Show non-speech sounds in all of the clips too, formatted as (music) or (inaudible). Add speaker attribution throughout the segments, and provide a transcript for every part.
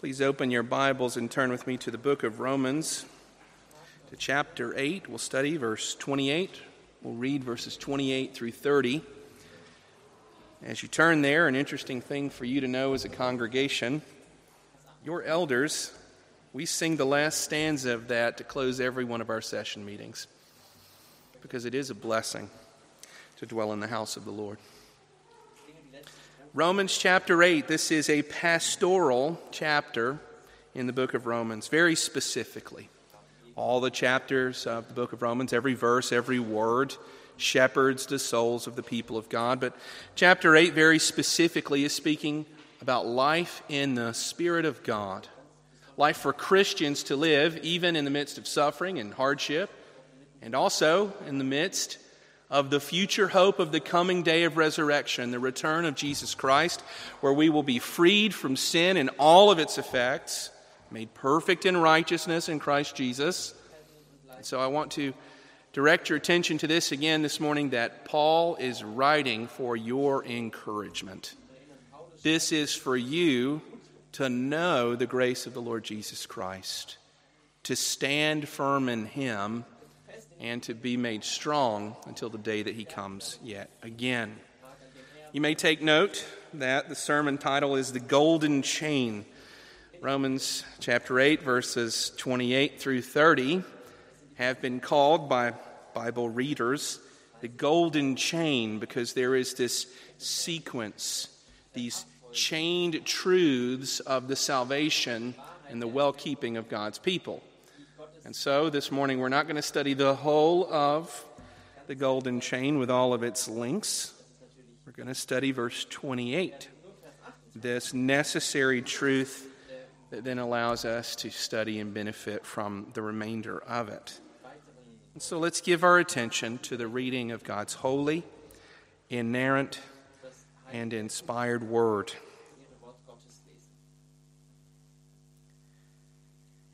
Speaker 1: Please open your Bibles and turn with me to the book of Romans, to chapter 8. We'll study verse 28. We'll read verses 28 through 30. As you turn there, an interesting thing for you to know as a congregation your elders, we sing the last stanza of that to close every one of our session meetings because it is a blessing to dwell in the house of the Lord. Romans chapter 8, this is a pastoral chapter in the book of Romans, very specifically. All the chapters of the book of Romans, every verse, every word, shepherds the souls of the people of God. But chapter 8, very specifically, is speaking about life in the Spirit of God. Life for Christians to live, even in the midst of suffering and hardship, and also in the midst of the future hope of the coming day of resurrection, the return of Jesus Christ, where we will be freed from sin and all of its effects, made perfect in righteousness in Christ Jesus. And so I want to direct your attention to this again this morning that Paul is writing for your encouragement. This is for you to know the grace of the Lord Jesus Christ, to stand firm in Him and to be made strong until the day that he comes yet again. You may take note that the sermon title is The Golden Chain. Romans chapter 8, verses 28 through 30 have been called by Bible readers the golden chain because there is this sequence, these chained truths of the salvation and the well keeping of God's people. And so this morning we're not going to study the whole of the golden chain with all of its links. We're going to study verse 28, this necessary truth that then allows us to study and benefit from the remainder of it. And so let's give our attention to the reading of God's holy, inerrant, and inspired word.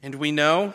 Speaker 1: And we know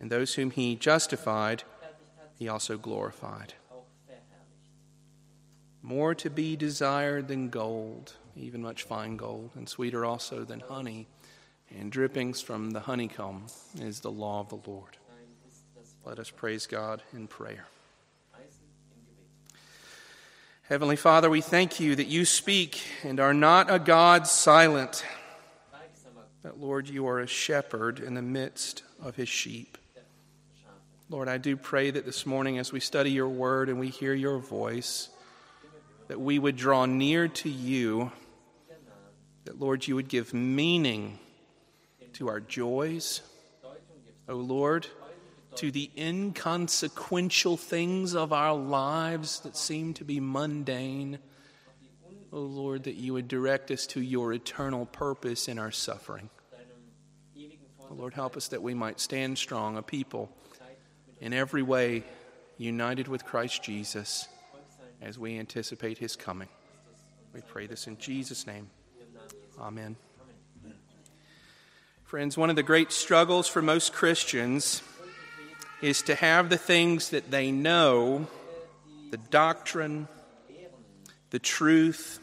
Speaker 1: and those whom he justified, he also glorified. More to be desired than gold, even much fine gold, and sweeter also than honey, and drippings from the honeycomb is the law of the Lord. Let us praise God in prayer. Heavenly Father, we thank you that you speak and are not a God silent. That, Lord, you are a shepherd in the midst of his sheep. Lord, I do pray that this morning as we study your word and we hear your voice, that we would draw near to you, that, Lord, you would give meaning to our joys. O oh, Lord, to the inconsequential things of our lives that seem to be mundane. O oh, Lord, that you would direct us to your eternal purpose in our suffering. Oh, Lord, help us that we might stand strong, a people in every way united with Christ Jesus as we anticipate his coming. We pray this in Jesus' name. Amen. Friends, one of the great struggles for most Christians is to have the things that they know, the doctrine, the truth,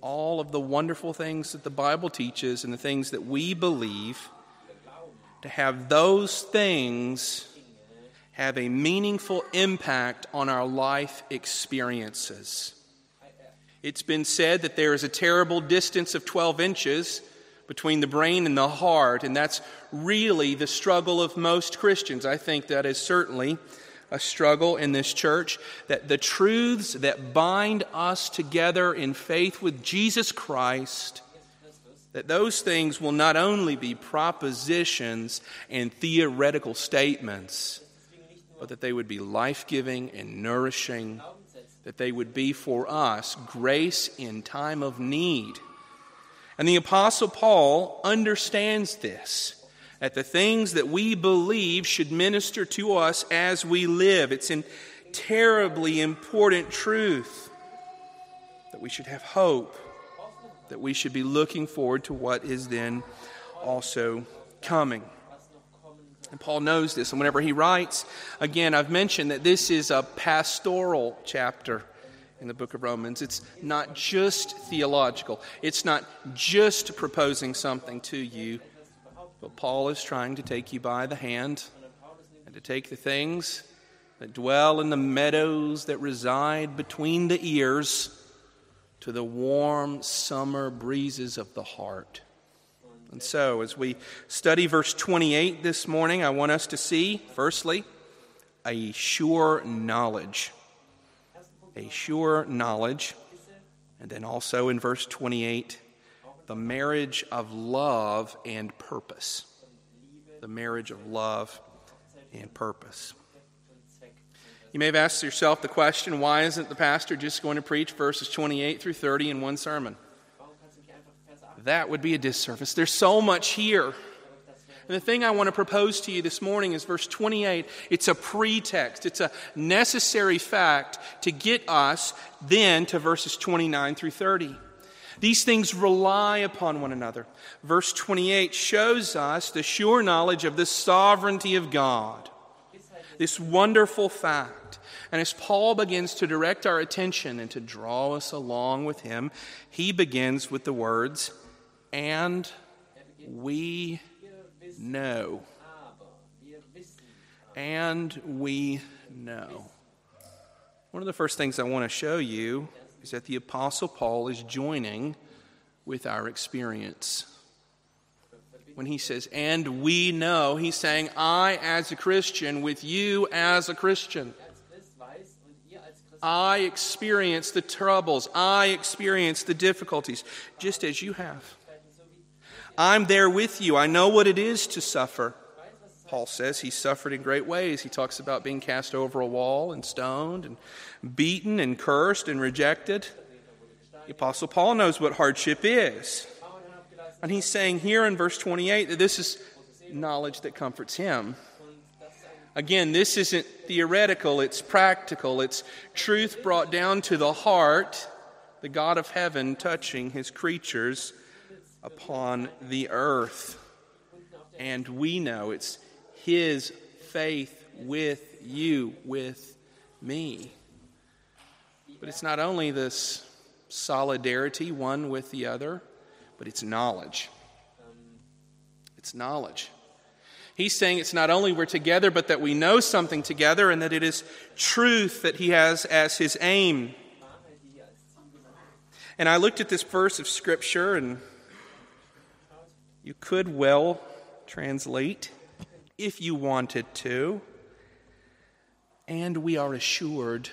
Speaker 1: all of the wonderful things that the Bible teaches and the things that we believe, to have those things have a meaningful impact on our life experiences. It's been said that there is a terrible distance of 12 inches between the brain and the heart, and that's really the struggle of most Christians. I think that is certainly a struggle in this church that the truths that bind us together in faith with Jesus Christ that those things will not only be propositions and theoretical statements but that they would be life giving and nourishing, that they would be for us grace in time of need. And the Apostle Paul understands this that the things that we believe should minister to us as we live. It's a terribly important truth that we should have hope, that we should be looking forward to what is then also coming. And Paul knows this, and whenever he writes, again, I've mentioned that this is a pastoral chapter in the book of Romans. It's not just theological, it's not just proposing something to you, but Paul is trying to take you by the hand and to take the things that dwell in the meadows that reside between the ears to the warm summer breezes of the heart. And so, as we study verse 28 this morning, I want us to see, firstly, a sure knowledge. A sure knowledge. And then also in verse 28, the marriage of love and purpose. The marriage of love and purpose. You may have asked yourself the question why isn't the pastor just going to preach verses 28 through 30 in one sermon? That would be a disservice. There's so much here. And the thing I want to propose to you this morning is verse 28. It's a pretext, it's a necessary fact to get us then to verses 29 through 30. These things rely upon one another. Verse 28 shows us the sure knowledge of the sovereignty of God. This wonderful fact. And as Paul begins to direct our attention and to draw us along with him, he begins with the words, and we know. And we know. One of the first things I want to show you is that the Apostle Paul is joining with our experience. When he says, and we know, he's saying, I as a Christian, with you as a Christian. I experience the troubles. I experience the difficulties, just as you have. I'm there with you. I know what it is to suffer. Paul says he suffered in great ways. He talks about being cast over a wall and stoned and beaten and cursed and rejected. The Apostle Paul knows what hardship is. And he's saying here in verse 28 that this is knowledge that comforts him. Again, this isn't theoretical, it's practical. It's truth brought down to the heart, the God of heaven touching his creatures upon the earth. And we know it's His faith with you, with me. But it's not only this solidarity one with the other, but it's knowledge. It's knowledge. He's saying it's not only we're together, but that we know something together and that it is truth that he has as his aim. And I looked at this verse of Scripture and you could well translate, if you wanted to, and we are assured,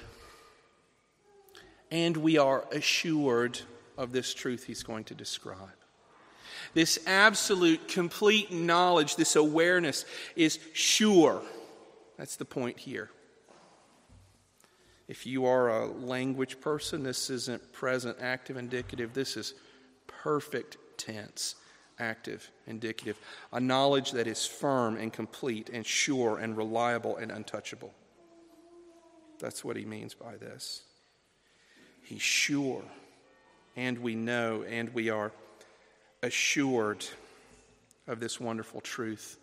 Speaker 1: and we are assured of this truth he's going to describe. This absolute, complete knowledge, this awareness is sure. That's the point here. If you are a language person, this isn't present active indicative, this is perfect tense active, indicative, a knowledge that is firm and complete and sure and reliable and untouchable. That's what he means by this. He's sure, and we know, and we are assured of this wonderful truth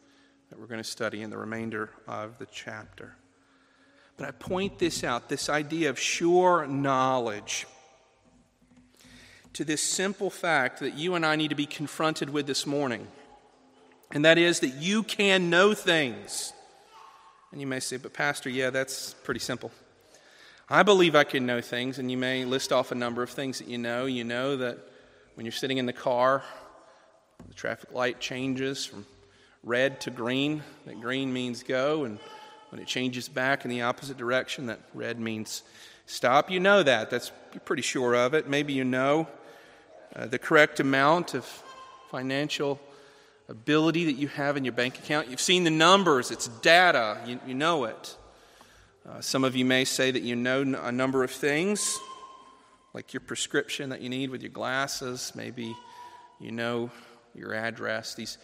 Speaker 1: that we're going to study in the remainder of the chapter. But I point this out this idea of sure knowledge to this simple fact that you and I need to be confronted with this morning. And that is that you can know things. And you may say, but Pastor, yeah, that's pretty simple. I believe I can know things, and you may list off a number of things that you know. You know that when you're sitting in the car, the traffic light changes from red to green, that green means go, and when it changes back in the opposite direction, that red means stop. You know that. That's you're pretty sure of it. Maybe you know uh, the correct amount of financial ability that you have in your bank account. You've seen the numbers, it's data, you, you know it. Uh, some of you may say that you know a number of things, like your prescription that you need with your glasses. Maybe You know your address, these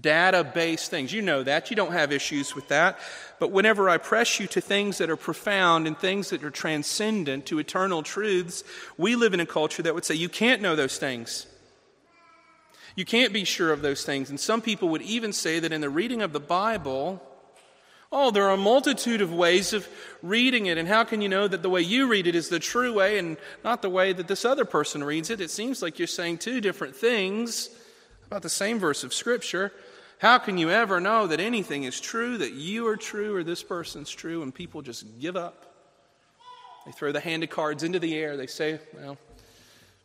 Speaker 1: database things. You know that. You don't have issues with that. But whenever I press you to things that are profound and things that are transcendent to eternal truths, we live in a culture that would say you can't know those things. You can't be sure of those things. And some people would even say that in the reading of the Bible, oh, there are a multitude of ways of reading it. And how can you know that the way you read it is the true way and not the way that this other person reads it? It seems like you're saying two different things about the same verse of Scripture. How can you ever know that anything is true, that you are true, or this person's true, and people just give up? They throw the handed cards into the air. They say, well,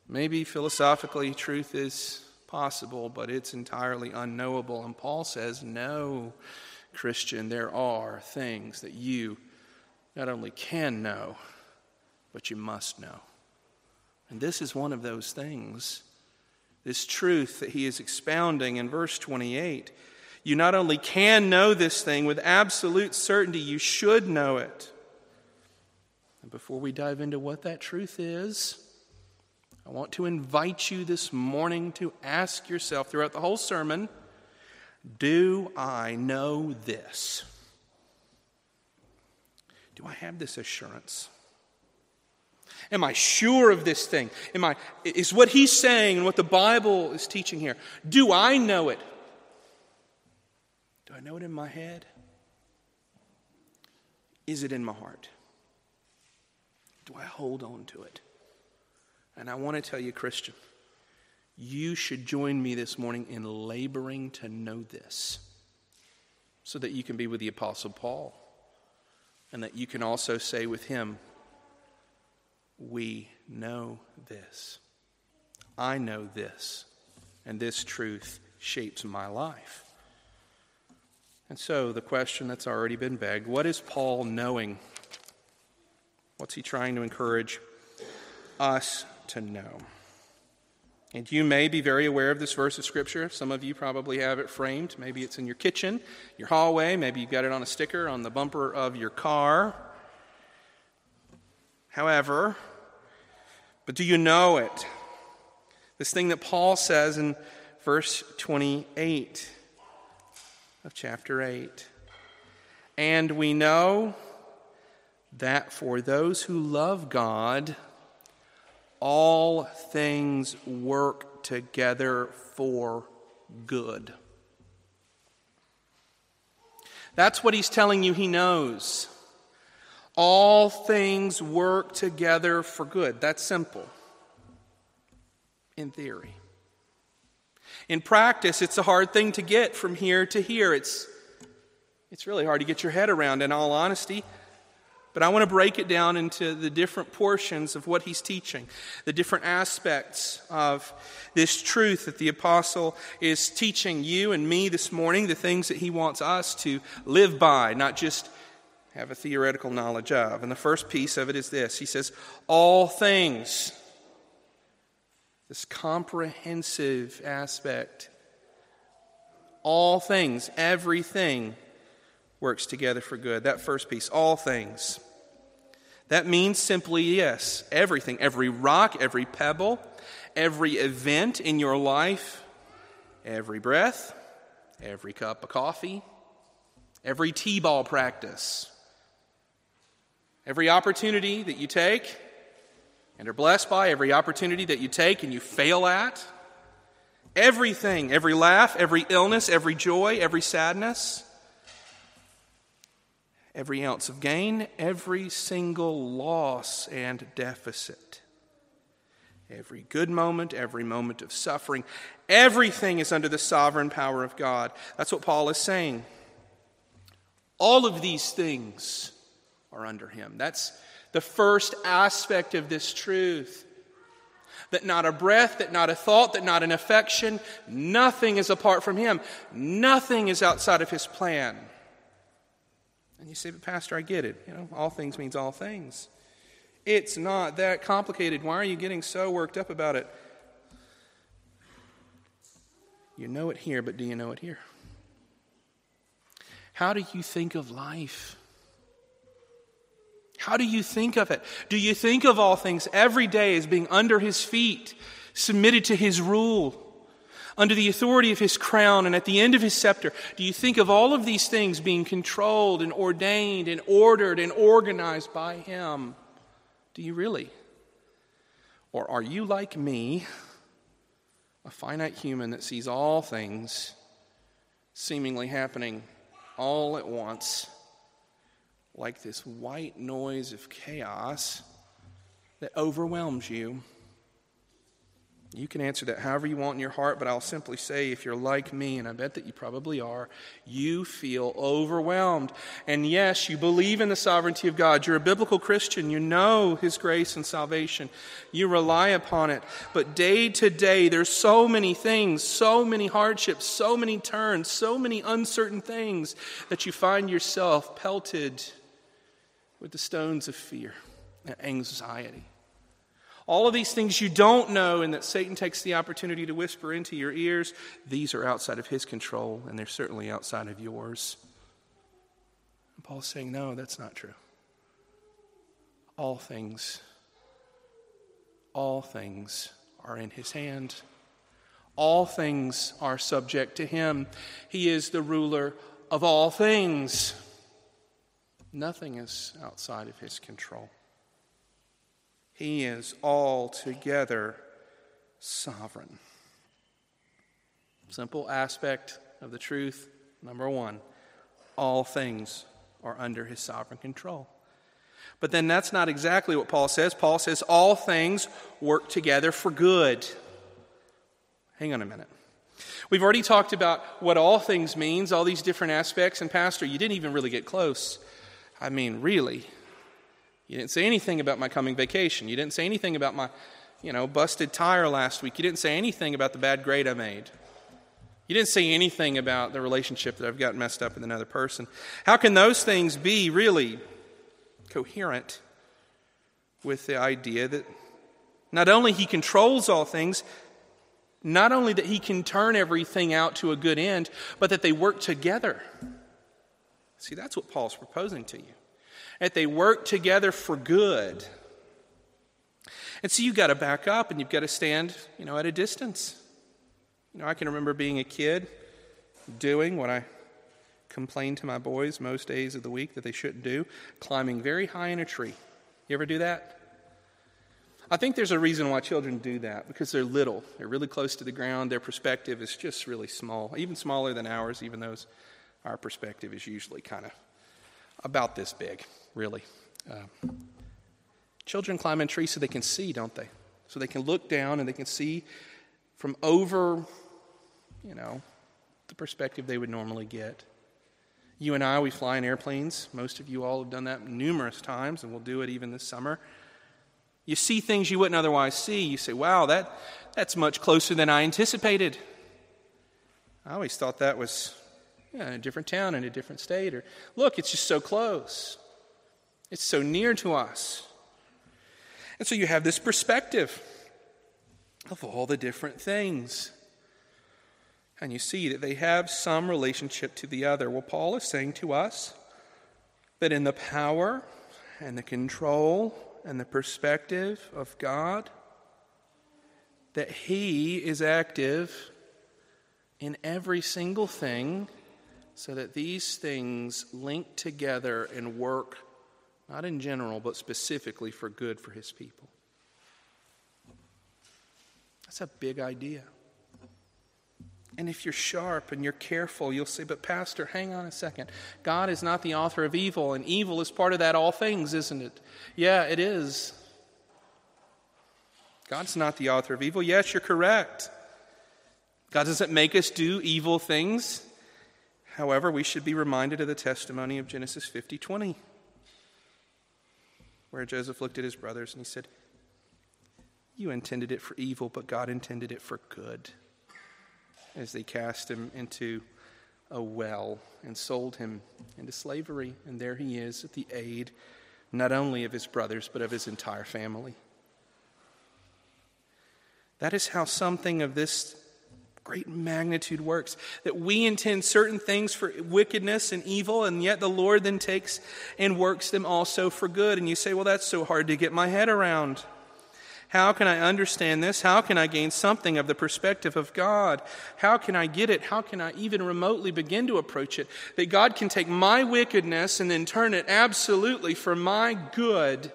Speaker 1: maybe philosophically truth is possible, but it's entirely unknowable. And Paul says, no, Christian, there are things that you not only can know, but you must know. And this is one of those things. This truth that he is expounding in verse 28. You not only can know this thing with absolute certainty, you should know it. And before we dive into what that truth is, I want to invite you this morning to ask yourself throughout the whole sermon Do I know this? Do I have this assurance? Am I sure of this thing? Am I, is what he's saying and what the Bible is teaching here, do I know it? Do I know it in my head? Is it in my heart? Do I hold on to it? And I want to tell you, Christian, you should join me this morning in laboring to know this so that you can be with the Apostle Paul and that you can also say with him, We know this. I know this, and this truth shapes my life. And so, the question that's already been begged what is Paul knowing? What's he trying to encourage us to know. And you may be very aware of this verse of Scripture. Some of you probably have it framed. Maybe it's in your kitchen, your hallway. Maybe you've got it on a sticker on the bumper of your car. However, but do you know it? This thing that Paul says in verse 28 of chapter 8. And we know that for those who love God, all things work together for good. That's what he's telling you he knows. All things work together for good. That's simple in theory. In practice, it's a hard thing to get from here to here. It's, it's really hard to get your head around, in all honesty. But I want to break it down into the different portions of what he's teaching, the different aspects of this truth that the apostle is teaching you and me this morning, the things that he wants us to live by, not just have a theoretical knowledge of. And the first piece of it is this He says, All things, this comprehensive aspect, all things, everything works together for good. That first piece, all things. That means simply yes, everything, every rock, every pebble, every event in your life, every breath, every cup of coffee, every T ball practice, every opportunity that you take and are blessed by, every opportunity that you take and you fail at, everything, every laugh, every illness, every joy, every sadness every ounce of gain, every single loss and deficit. Every good moment, every moment of suffering, everything is under the sovereign power of God. That's what Paul is saying. All of these things are under him. That's the first aspect of this truth. That not a breath, that not a thought, that not an affection, nothing is apart from him. Nothing is outside of his plan. And you say, but Pastor, I get it. You know, all things means all things. It's not that complicated. Why are you getting so worked up about it? You know it here, but do you know it here? How do you think of life? How do you think of it? Do you think of all things every day as being under his feet, submitted to his rule? under the authority of his crown and at the end of his scepter? Do you think of all of these things being controlled and ordained and ordered and organized by him? Do you really? Or are you like me, a finite human that sees all things seemingly happening all at once, like this white noise of chaos that overwhelms you? You can answer that however you want in your heart, but I'll simply say if you're like me, and I bet that you probably are, you feel overwhelmed. And yes, you believe in the sovereignty of God. You're a biblical Christian. You know His grace and salvation. You rely upon it. But day to day, there's so many things, so many hardships, so many turns, so many uncertain things that you find yourself pelted with the stones of fear and anxiety. All of these things you don't know, and that Satan takes the opportunity to whisper into your ears, these are outside of his control, and they're certainly outside of yours. And Paul's saying, no, that's not true. All things, all things are in his hand. All things are subject to him. He is the ruler of all things. Nothing is outside of his control. He is altogether sovereign. Simple aspect of the truth. Number one, all things are under his sovereign control. But then that's not exactly what Paul says. Paul says all things work together for good. Hang on a minute. We've already talked about what all things means, all these different aspects, and Pastor, you didn't even really get close. I mean, really, you didn't say anything about my coming vacation. You didn't say anything about my, you know, busted tire last week. You didn't say anything about the bad grade I made. You didn't say anything about the relationship that I've got messed up with another person. How can those things be really coherent with the idea that not only he controls all things, not only that he can turn everything out to a good end, but that they work together? See, that's what Paul's proposing to you that they work together for good. And so you've got to back up and you've got to stand, you know, at a distance. You know, I can remember being a kid doing what I complained to my boys most days of the week that they shouldn't do, climbing very high in a tree. You ever do that? I think there's a reason why children do that because they're little. They're really close to the ground. Their perspective is just really small, even smaller than ours, even though our perspective is usually kind of about this big really. Uh, children climb in trees so they can see, don't they? So they can look down and they can see from over, you know, the perspective they would normally get. You and I, we fly in airplanes. Most of you all have done that numerous times, and we'll do it even this summer. You see things you wouldn't otherwise see. You say, wow, that, that's much closer than I anticipated. I always thought that was in a different town, in a different state, or look, it's just so close. It's so near to us. And so you have this perspective of all the different things. And you see that they have some relationship to the other. Well, Paul is saying to us that in the power and the control and the perspective of God, that He is active in every single thing so that these things link together and work not in general, but specifically for good for his people. That's a big idea. And if you're sharp and you're careful, you'll say, But, Pastor, hang on a second. God is not the author of evil, and evil is part of that all things, isn't it? Yeah, it is. God's not the author of evil. Yes, you're correct. God doesn't make us do evil things. However, we should be reminded of the testimony of Genesis 50 20 where Joseph looked at his brothers and he said, You intended it for evil, but God intended it for good. As they cast him into a well and sold him into slavery. And there he is at the aid not only of his brothers, but of his entire family. That is how something of this great magnitude works. That we intend certain things for wickedness and evil, and yet the Lord then takes and works them also for good. And you say, well, that's so hard to get my head around. How can I understand this? How can I gain something of the perspective of God? How can I get it? How can I even remotely begin to approach it? That God can take my wickedness and then turn it absolutely for my good.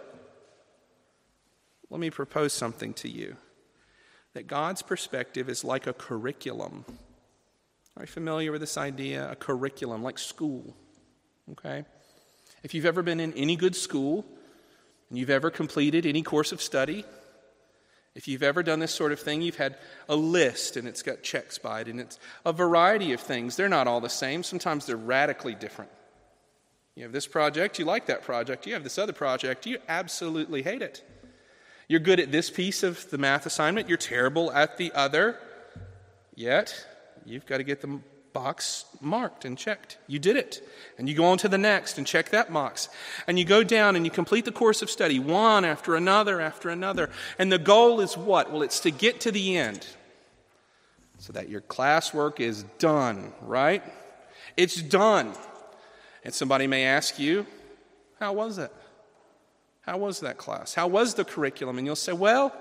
Speaker 1: Let me propose something to you that God's perspective is like a curriculum. Are you familiar with this idea? A curriculum, like school. Okay? If you've ever been in any good school, and you've ever completed any course of study, if you've ever done this sort of thing, you've had a list and it's got checks by it, and it's a variety of things. They're not all the same, sometimes they're radically different. You have this project, you like that project. You have this other project, you absolutely hate it. You're good at this piece of the math assignment, you're terrible at the other. Yet, you've got to get the box marked and checked. You did it. And you go on to the next and check that box. And you go down and you complete the course of study, one after another after another. And the goal is what? Well, it's to get to the end so that your classwork is done, right? It's done. And somebody may ask you, How was it? How was that class? How was the curriculum? And you'll say, Well,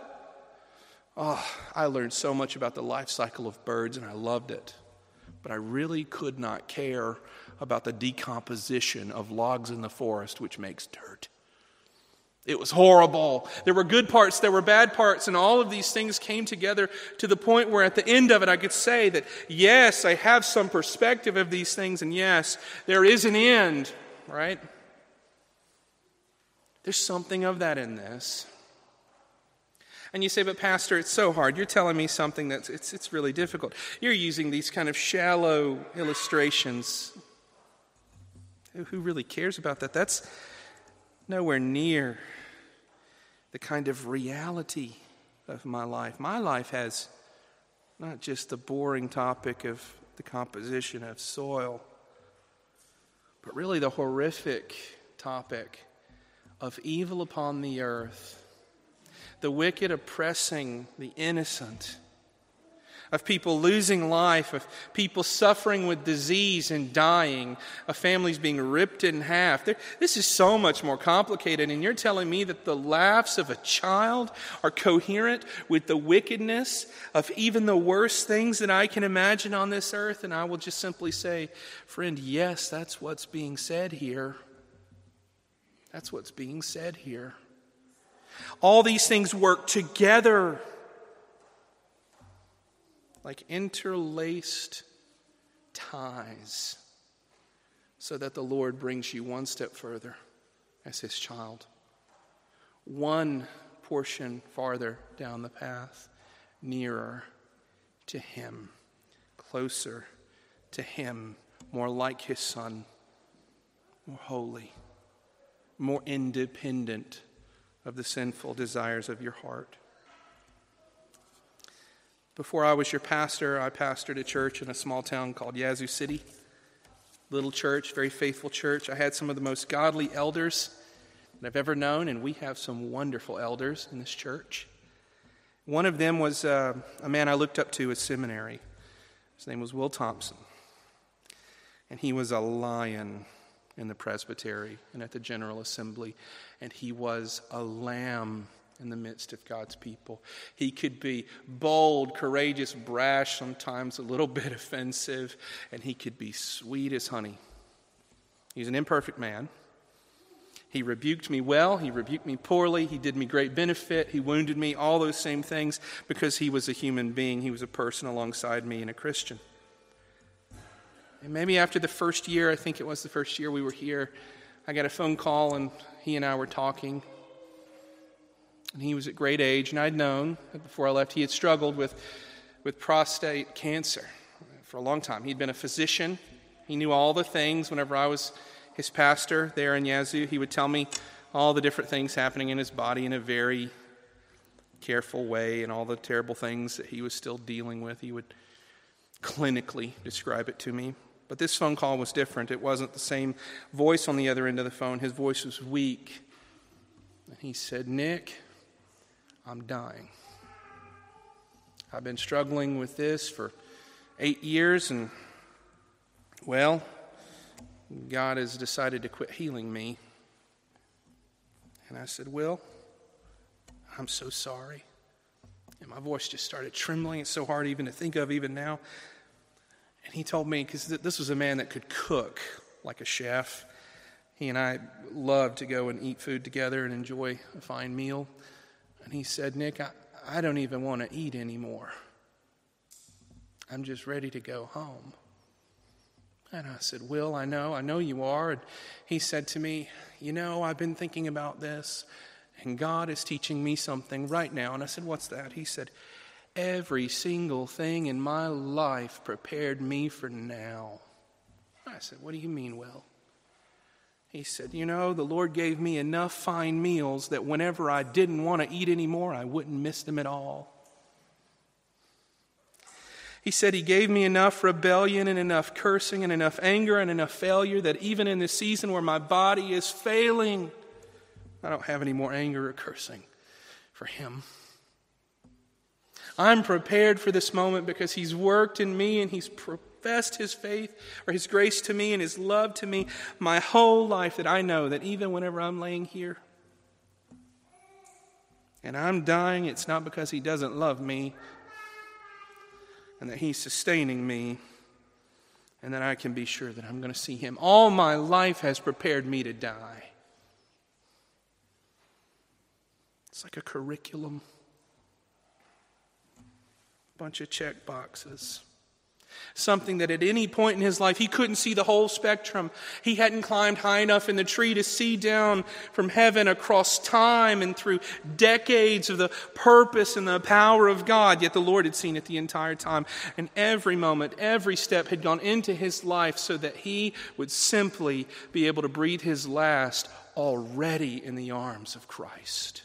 Speaker 1: oh, I learned so much about the life cycle of birds and I loved it but I really could not care about the decomposition of logs in the forest, which makes dirt. It was horrible. There were good parts, there were bad parts, and all of these things came together to the point where at the end of it I could say that, yes, I have some perspective of these things, and yes, there is an end, right? There's something of that in this. And you say, but Pastor, it's so hard. You're telling me something that's it's, it's really difficult. You're using these kind of shallow illustrations. Who really cares about that? That's nowhere near the kind of reality of my life. My life has not just the boring topic of the composition of soil, but really the horrific topic of evil upon the earth the wicked oppressing the innocent, of people losing life, of people suffering with disease and dying, of families being ripped in half. This is so much more complicated, and you're telling me that the laughs of a child are coherent with the wickedness of even the worst things that I can imagine on this earth? And I will just simply say, friend, yes, that's what's being said here. That's what's being said here. All these things work together like interlaced ties so that the Lord brings you one step further as His child, one portion farther down the path, nearer to Him, closer to Him, more like His Son, more holy, more independent of the sinful desires of your heart. Before I was your pastor, I pastored a church in a small town called Yazoo City. Little church, very faithful church. I had some of the most godly elders that I've ever known, and we have some wonderful elders in this church. One of them was uh, a man I looked up to at seminary. His name was Will Thompson. And he was a lion in the presbytery and at the General Assembly, and he was a lamb in the midst of God's people. He could be bold, courageous, brash, sometimes a little (laughs) bit offensive, and he could be sweet as honey. He's an imperfect man. He rebuked me well, he rebuked me poorly, he did me great benefit, he wounded me, all those same things because he was a human being. He was a person alongside me and a Christian. And maybe after the first year, I think it was the first year we were here, I got a phone call and he and I were talking. And he was at great age, and I'd known that before I left he had struggled with, with prostate cancer for a long time. He'd been a physician, he knew all the things. Whenever I was his pastor there in Yazoo, he would tell me all the different things happening in his body in a very careful way and all the terrible things that he was still dealing with. He would clinically describe it to me. But this phone call was different. It wasn't the same voice on the other end of the phone. His voice was weak. And he said, Nick, I'm dying. I've been struggling with this for eight years, and well, God has decided to quit healing me. And I said, Will, I'm so sorry. And my voice just started trembling. It's so hard even to think of, even now. And he told me, because this was a man that could cook like a chef. He and I loved to go and eat food together and enjoy a fine meal. And he said, Nick, I, I don't even want to eat anymore. I'm just ready to go home. And I said, Will, I know, I know you are. And he said to me, You know, I've been thinking about this, and God is teaching me something right now. And I said, What's that? He said, Every single thing in my life prepared me for now. I said, What do you mean, Will? He said, You know, the Lord gave me enough fine meals that whenever I didn't want to eat anymore, I wouldn't miss them at all. He said, He gave me enough rebellion and enough cursing and enough anger and enough failure that even in the season where my body is failing, I don't have any more anger or cursing for Him. I'm prepared for this moment because He's worked in me and He's professed His faith or His grace to me and His love to me my whole life that I know that even whenever I'm laying here and I'm dying, it's not because He doesn't love me and that He's sustaining me and that I can be sure that I'm going to see Him. All my life has prepared me to die. It's like a curriculum bunch of check boxes. Something that at any point in his life he couldn't see the whole spectrum. He hadn't climbed high enough in the tree to see down from heaven across time and through decades of the purpose and the power of God. Yet the Lord had seen it the entire time. And every moment, every step had gone into his life so that he would simply be able to breathe his last already in the arms of Christ.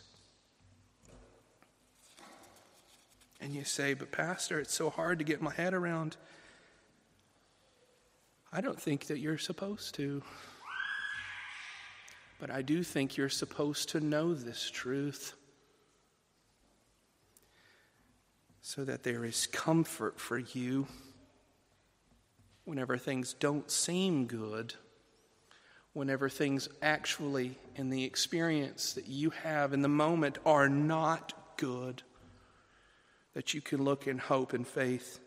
Speaker 1: And you say, But, Pastor, it's so hard to get my head around. I don't think that you're supposed to. But I do think you're supposed to know this truth so that there is comfort for you whenever things don't seem good, whenever things actually, in the experience that you have in the moment, are not good that you can look in hope and faith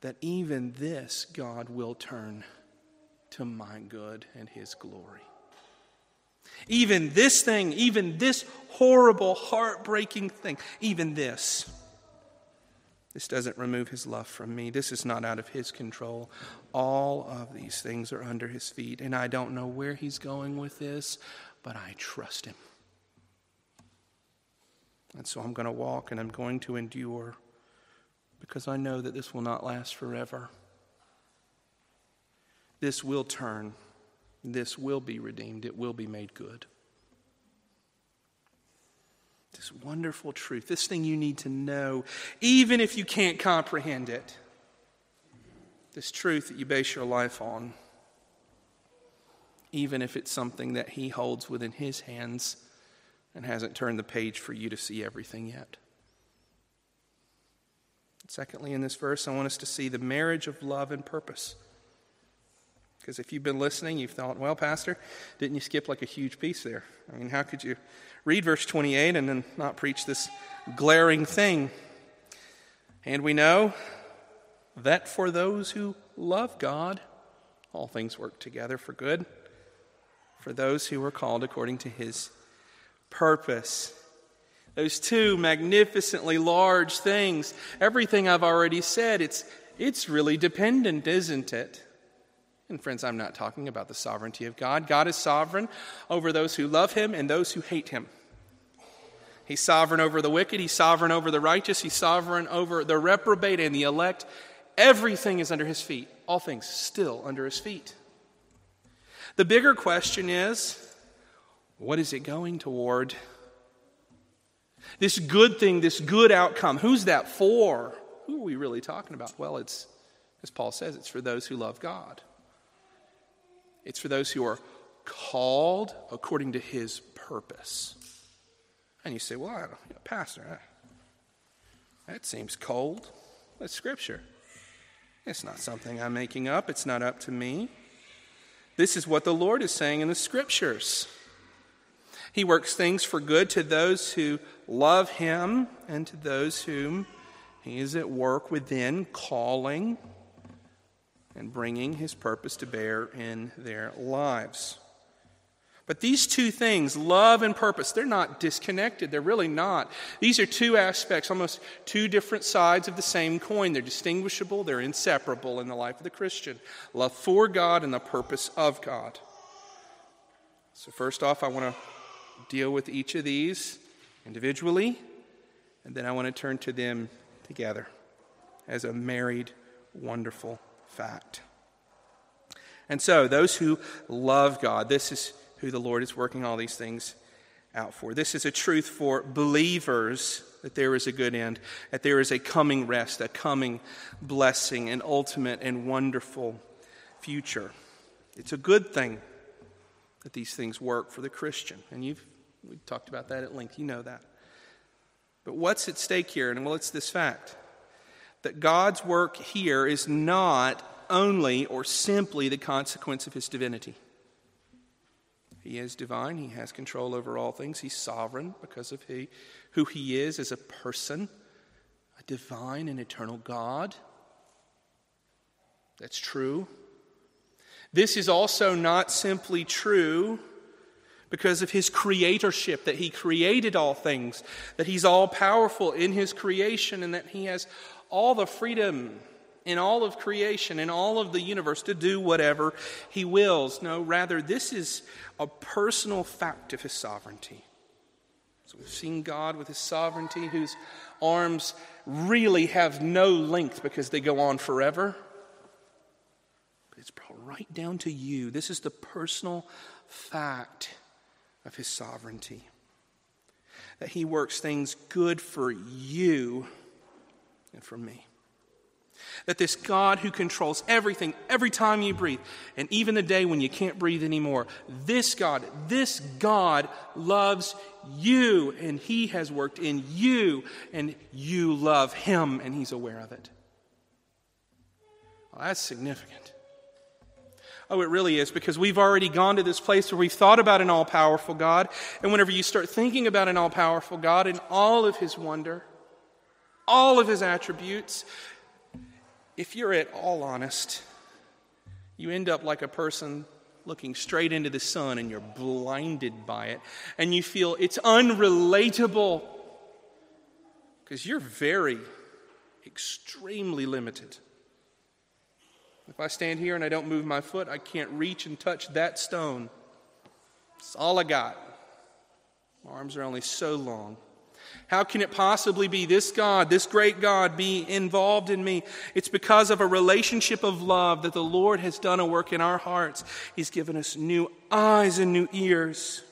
Speaker 1: that even this God will turn to my good and his glory. Even this thing, even this horrible, heartbreaking thing, even this. This doesn't remove his love from me. This is not out of his control. All of these things are under his feet. And I don't know where he's going with this, but I trust him. And so I'm going to walk and I'm going to endure because I know that this will not last forever. This will turn, this will be redeemed, it will be made good. This wonderful truth, this thing you need to know, even if you can't comprehend it. This truth that you base your life on, even if it's something that He holds within His hands and hasn't turned the page for you to see everything yet. Secondly, in this verse, I want us to see the marriage of love and purpose. Because if you've been listening, you've thought, well, Pastor, didn't you skip like a huge piece there? I mean, how could you read verse 28 and then not preach this glaring thing? And we know that for those who love God, all things work together for good, for those who are called according to his purpose. Those two magnificently large things. Everything I've already said, it's, it's really dependent, isn't it? And friends, I'm not talking about the sovereignty of God. God is sovereign over those who love him and those who hate him. He's sovereign over the wicked, he's sovereign over the righteous, he's sovereign over the reprobate and the elect. Everything is under his feet, all things still under his feet. The bigger question is what is it going toward? This good thing, this good outcome, who's that for? Who are we really talking about? Well, it's, as Paul says, it's for those who love God. It's for those who are called according to his purpose. And you say, well, I don't, Pastor, that seems cold. That's Scripture. It's not something I'm making up, it's not up to me. This is what the Lord is saying in the Scriptures. He works things for good to those who love him and to those whom he is at work within, calling and bringing his purpose to bear in their lives. But these two things, love and purpose, they're not disconnected. They're really not. These are two aspects, almost two different sides of the same coin. They're distinguishable, they're inseparable in the life of the Christian love for God and the purpose of God. So, first off, I want to deal with each of these individually, and then I want to turn to them together as a married, wonderful fact. And so, those who love God, this is who the Lord is working all these things out for. This is a truth for believers that there is a good end, that there is a coming rest, a coming blessing, an ultimate and wonderful future. It's a good thing that these things work for the Christian. And you've we've talked about that at length. You know that. But what's at stake here? And well, it's this fact that God's work here is not only or simply the consequence of his divinity. He is divine, he has control over all things, he's sovereign because of he, who he is as a person, a divine and eternal God. That's true. This is also not simply true because of his creatorship, that he created all things, that he's all powerful in his creation, and that he has all the freedom in all of creation, in all of the universe, to do whatever he wills. No, rather, this is a personal fact of his sovereignty. So we've seen God with his sovereignty, whose arms really have no length because they go on forever. But it's brought right down to you. This is the personal fact of his sovereignty. That he works things good for you and for me. That this God who controls everything, every time you breathe, and even the day when you can't breathe anymore, this God, this God loves you, and He has worked in you, and you love Him, and He's aware of it. Well, that's significant. Oh, it really is, because we've already gone to this place where we've thought about an all powerful God. And whenever you start thinking about an all powerful God and all of his wonder, all of his attributes, if you're at all honest, you end up like a person looking straight into the sun and you're blinded by it. And you feel it's unrelatable because you're very, extremely limited. If I stand here and I don't move my foot, I can't reach and touch that stone. It's all I got. My arms are only so long. How can it possibly be this God, this great God, be involved in me? It's because of a relationship of love that the Lord has done a work in our hearts. He's given us new eyes and new ears.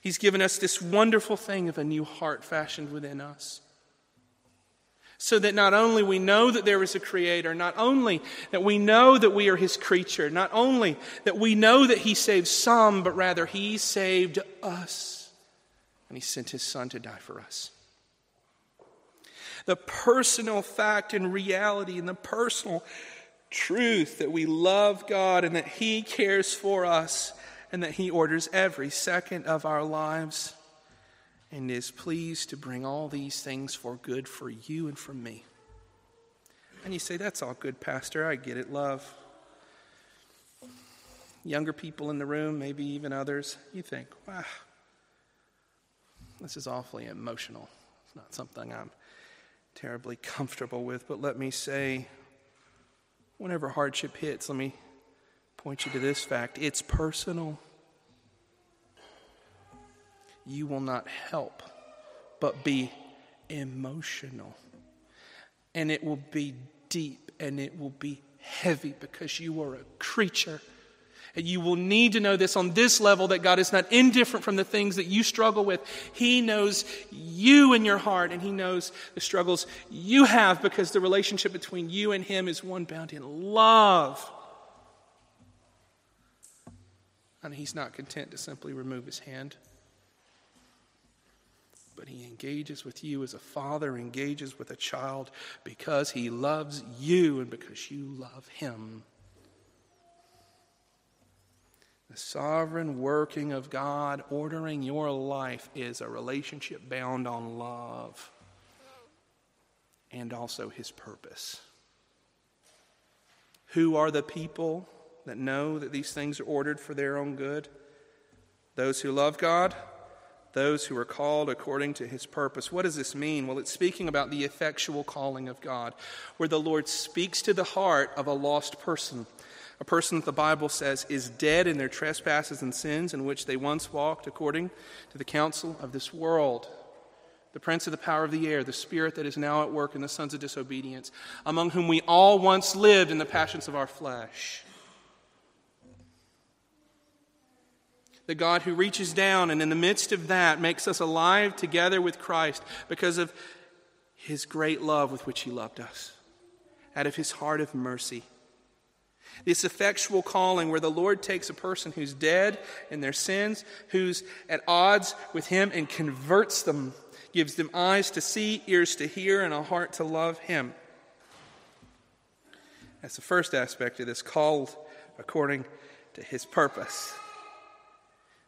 Speaker 1: He's given us this wonderful thing of a new heart fashioned within us so that not only we know that there is a creator, not only that we know that we are his creature, not only that we know that he saved some, but rather he saved us. And he sent his son to die for us. The personal fact and reality and the personal truth that we love God and that he cares for us and that he orders every second of our lives and is pleased to bring all these things for good for you and for me. And you say, That's all good, Pastor. I get it, love. Younger people in the room, maybe even others, you think, Wow, this is awfully emotional. It's not something I'm terribly (laughs) comfortable with. But let me say, whenever hardship hits, let me point you to this fact it's personal you will not help but be emotional. And it will be deep and it will be heavy because you are a creature. And you will need to know this on this level that God is not indifferent from the things that you struggle with. He knows you in your heart and He knows the struggles you have because the relationship between you and Him is one bound in love. And He's not content to simply remove His hand but he engages with you as a father engages with a child because he loves you and because you love him. The sovereign working of God ordering your life is a relationship bound on love and also his purpose. Who are the people that know that these things are ordered for their own good? Those who love God, those who are called according to his purpose. What does this mean? Well, it's speaking about the effectual calling of God, where the Lord speaks to the heart of a lost person a person that the Bible says is dead in their trespasses and sins in which they once walked according to the counsel of this world. The prince of the power of the air, the spirit that is now at work in the sons of disobedience, among whom we all once lived in the passions of our flesh. The God who reaches down and in the midst of that makes us alive together with Christ because of his great love with which he loved us, out of his heart of mercy. This effectual calling where the Lord takes a person who's dead in their sins, who's at odds with Him, and converts them, gives them eyes to see, ears to hear, and a heart to love Him. That's the first aspect of this, called according to His purpose.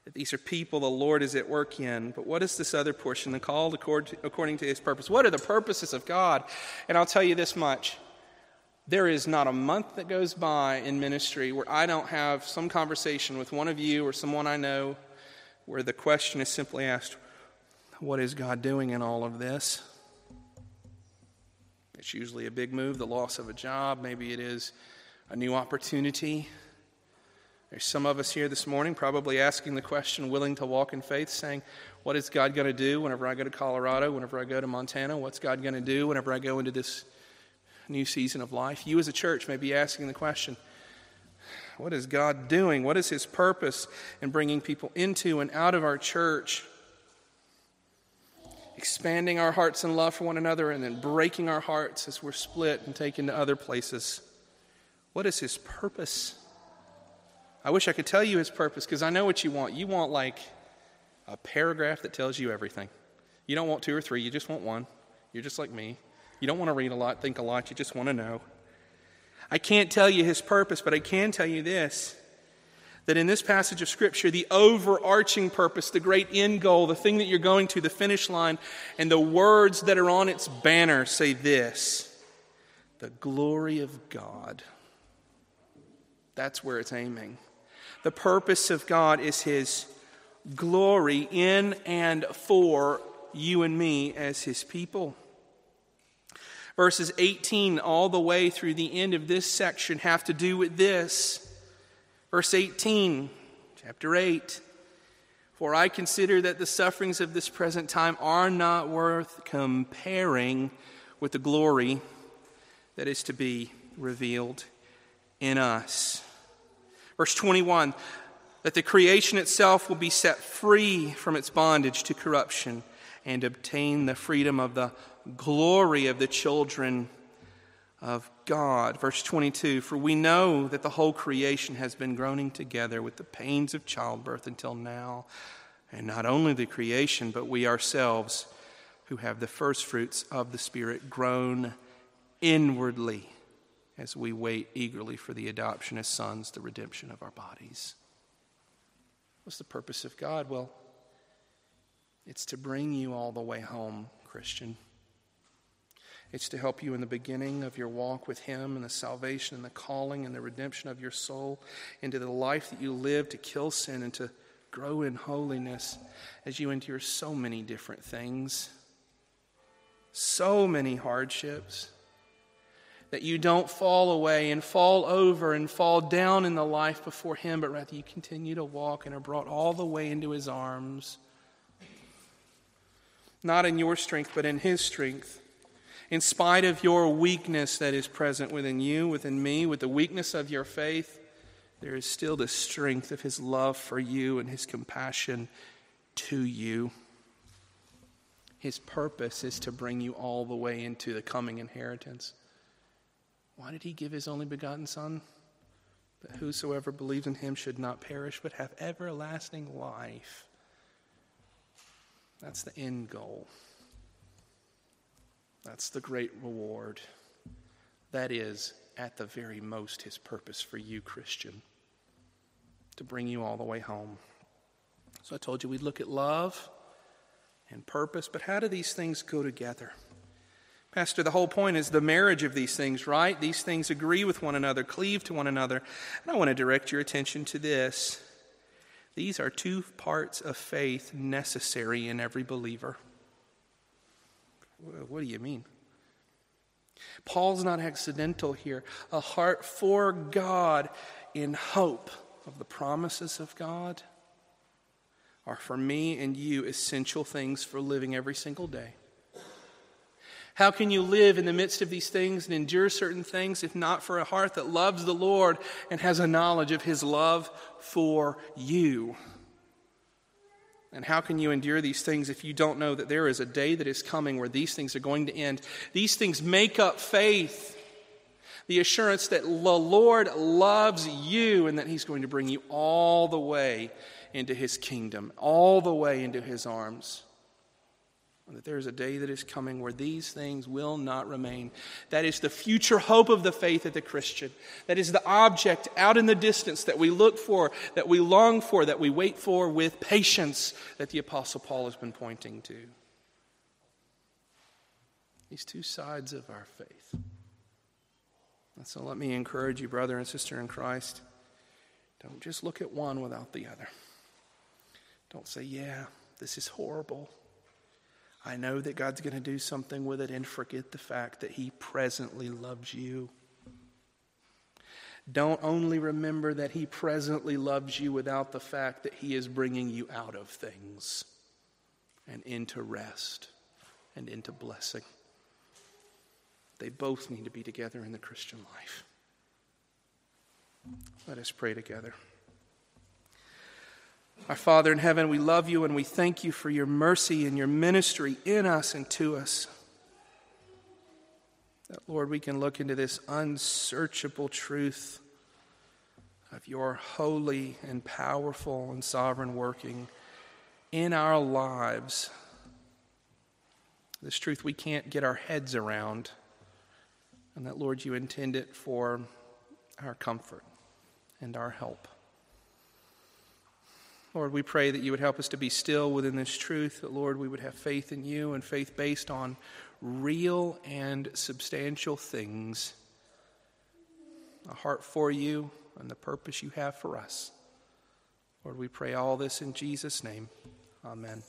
Speaker 1: That these are people the Lord is at work in. But what is this other portion, the called according to His purpose? What are the purposes of God? And I'll tell you this much. There is not a month that goes by in ministry where I don't have some conversation with one of you or someone I know where the question is simply asked, What is God doing in all of this? It's usually a big move, the loss of a job. Maybe it is a new opportunity. There's some of us here this morning probably asking the question, willing to walk in faith, saying, What is God going to do whenever I go to Colorado, whenever I go to Montana? What's God going to do whenever I go into this new season of life. You, as a church, may be asking the question what is God doing? What is His purpose in bringing people into and out of our church? Expanding our hearts and love for one another and then breaking our hearts as we're split and taken to other places. What is His purpose? I wish I could tell you His purpose because I know what you want. You want like a paragraph that tells you everything. You don't want two or three, you just want one. You're just like me. You don't want to read a lot, think a lot, you just want to know. I can't tell you his purpose, but I can tell you this that in this passage of Scripture, the overarching purpose, the great end goal, the thing that you're going to, the finish line, and the words that are on its banner say this the glory of God. That's where it's aiming. The purpose of God is His glory in and for you and me as His people. Verses 18 all the way through the end of this section have to do with this. Verse 18, chapter 8. For I consider that the sufferings of this present time are not worth comparing with the glory that is to be revealed in us. Verse 21 that the creation itself will be set free from its bondage to corruption and obtain the freedom of the glory of the children of God. Verse 22 For we know that the whole creation has been groaning together with the pains of childbirth until now. And not only the creation, but we ourselves who have the first fruits of the Spirit groan inwardly as we wait eagerly for the adoption as sons, the redemption of our bodies. What's the purpose of God? Well, it's to bring you all the way home, Christian. It's to help you in the beginning of your walk with Him and the salvation and the calling and the redemption of your soul into the life that you live to kill sin and to grow in holiness as you endure so many different things, so many hardships. That you don't fall away and fall over and fall down in the life before Him, but rather you continue to walk and are brought all the way into His arms. Not in your strength, but in His strength in spite of your weakness that is present within you, within me, with the weakness of your faith, there is still the strength of His love for you and His compassion to you. His purpose is to bring you all the way into the coming inheritance. Why did He give His only begotten Son? That whosoever believes in Him should not perish, but have everlasting life. That's the end goal. That's the great reward. That is, at the very most, his purpose for you, Christian. to bring you all the way home. So I told you we'd look at love and purpose, but how do these things go together? Pastor, the whole point is the marriage of these things, right? These things agree with one another, cleave to one another. And I want to direct your attention to this. These are two parts of faith necessary in every believer. What do you mean? Paul's not accidental here. A heart for God in hope of the promises of God are for me and you essential things for living every single day. How can you live in the midst of these things and endure certain things if not for a heart that loves the Lord and has a knowledge of His love for you? And how can you endure these things if you don't know that there is a day that is coming where these things are going to end? These things make up faith. The assurance that the Lord loves you and that He's going to bring you all the way into His kingdom, all the way into His arms that there is a day that is coming where these things will not remain. That is the future hope of the faith of the Christian. That is the object out in the distance that we look for, that we long for, that we wait for with patience that the Apostle Paul has been pointing to. These two sides of our faith. And so let me encourage you, brother and sister in Christ. Don't just look at one without the other. Don't say, yeah, this is horrible. I know that God's going to do something with it and forget the fact that He presently loves you. Don't only remember that He presently loves you without the fact that He is bringing you out of things and into rest and into blessing. They both need to be together in the Christian life. Let us pray together. Our Father in heaven, we love you and we thank you for your mercy and your ministry in us and to us. That, Lord, we can look into this unsearchable truth of your holy and powerful and sovereign working in our lives. This truth we can't get our heads around. And that, Lord, you intend it for our comfort and our help. Lord, we pray that you would help us to be still within this truth, that, Lord, we would have faith in you and faith based on real and substantial things, a heart for you and the purpose you have for us. Lord, we pray all this in Jesus' name. Amen.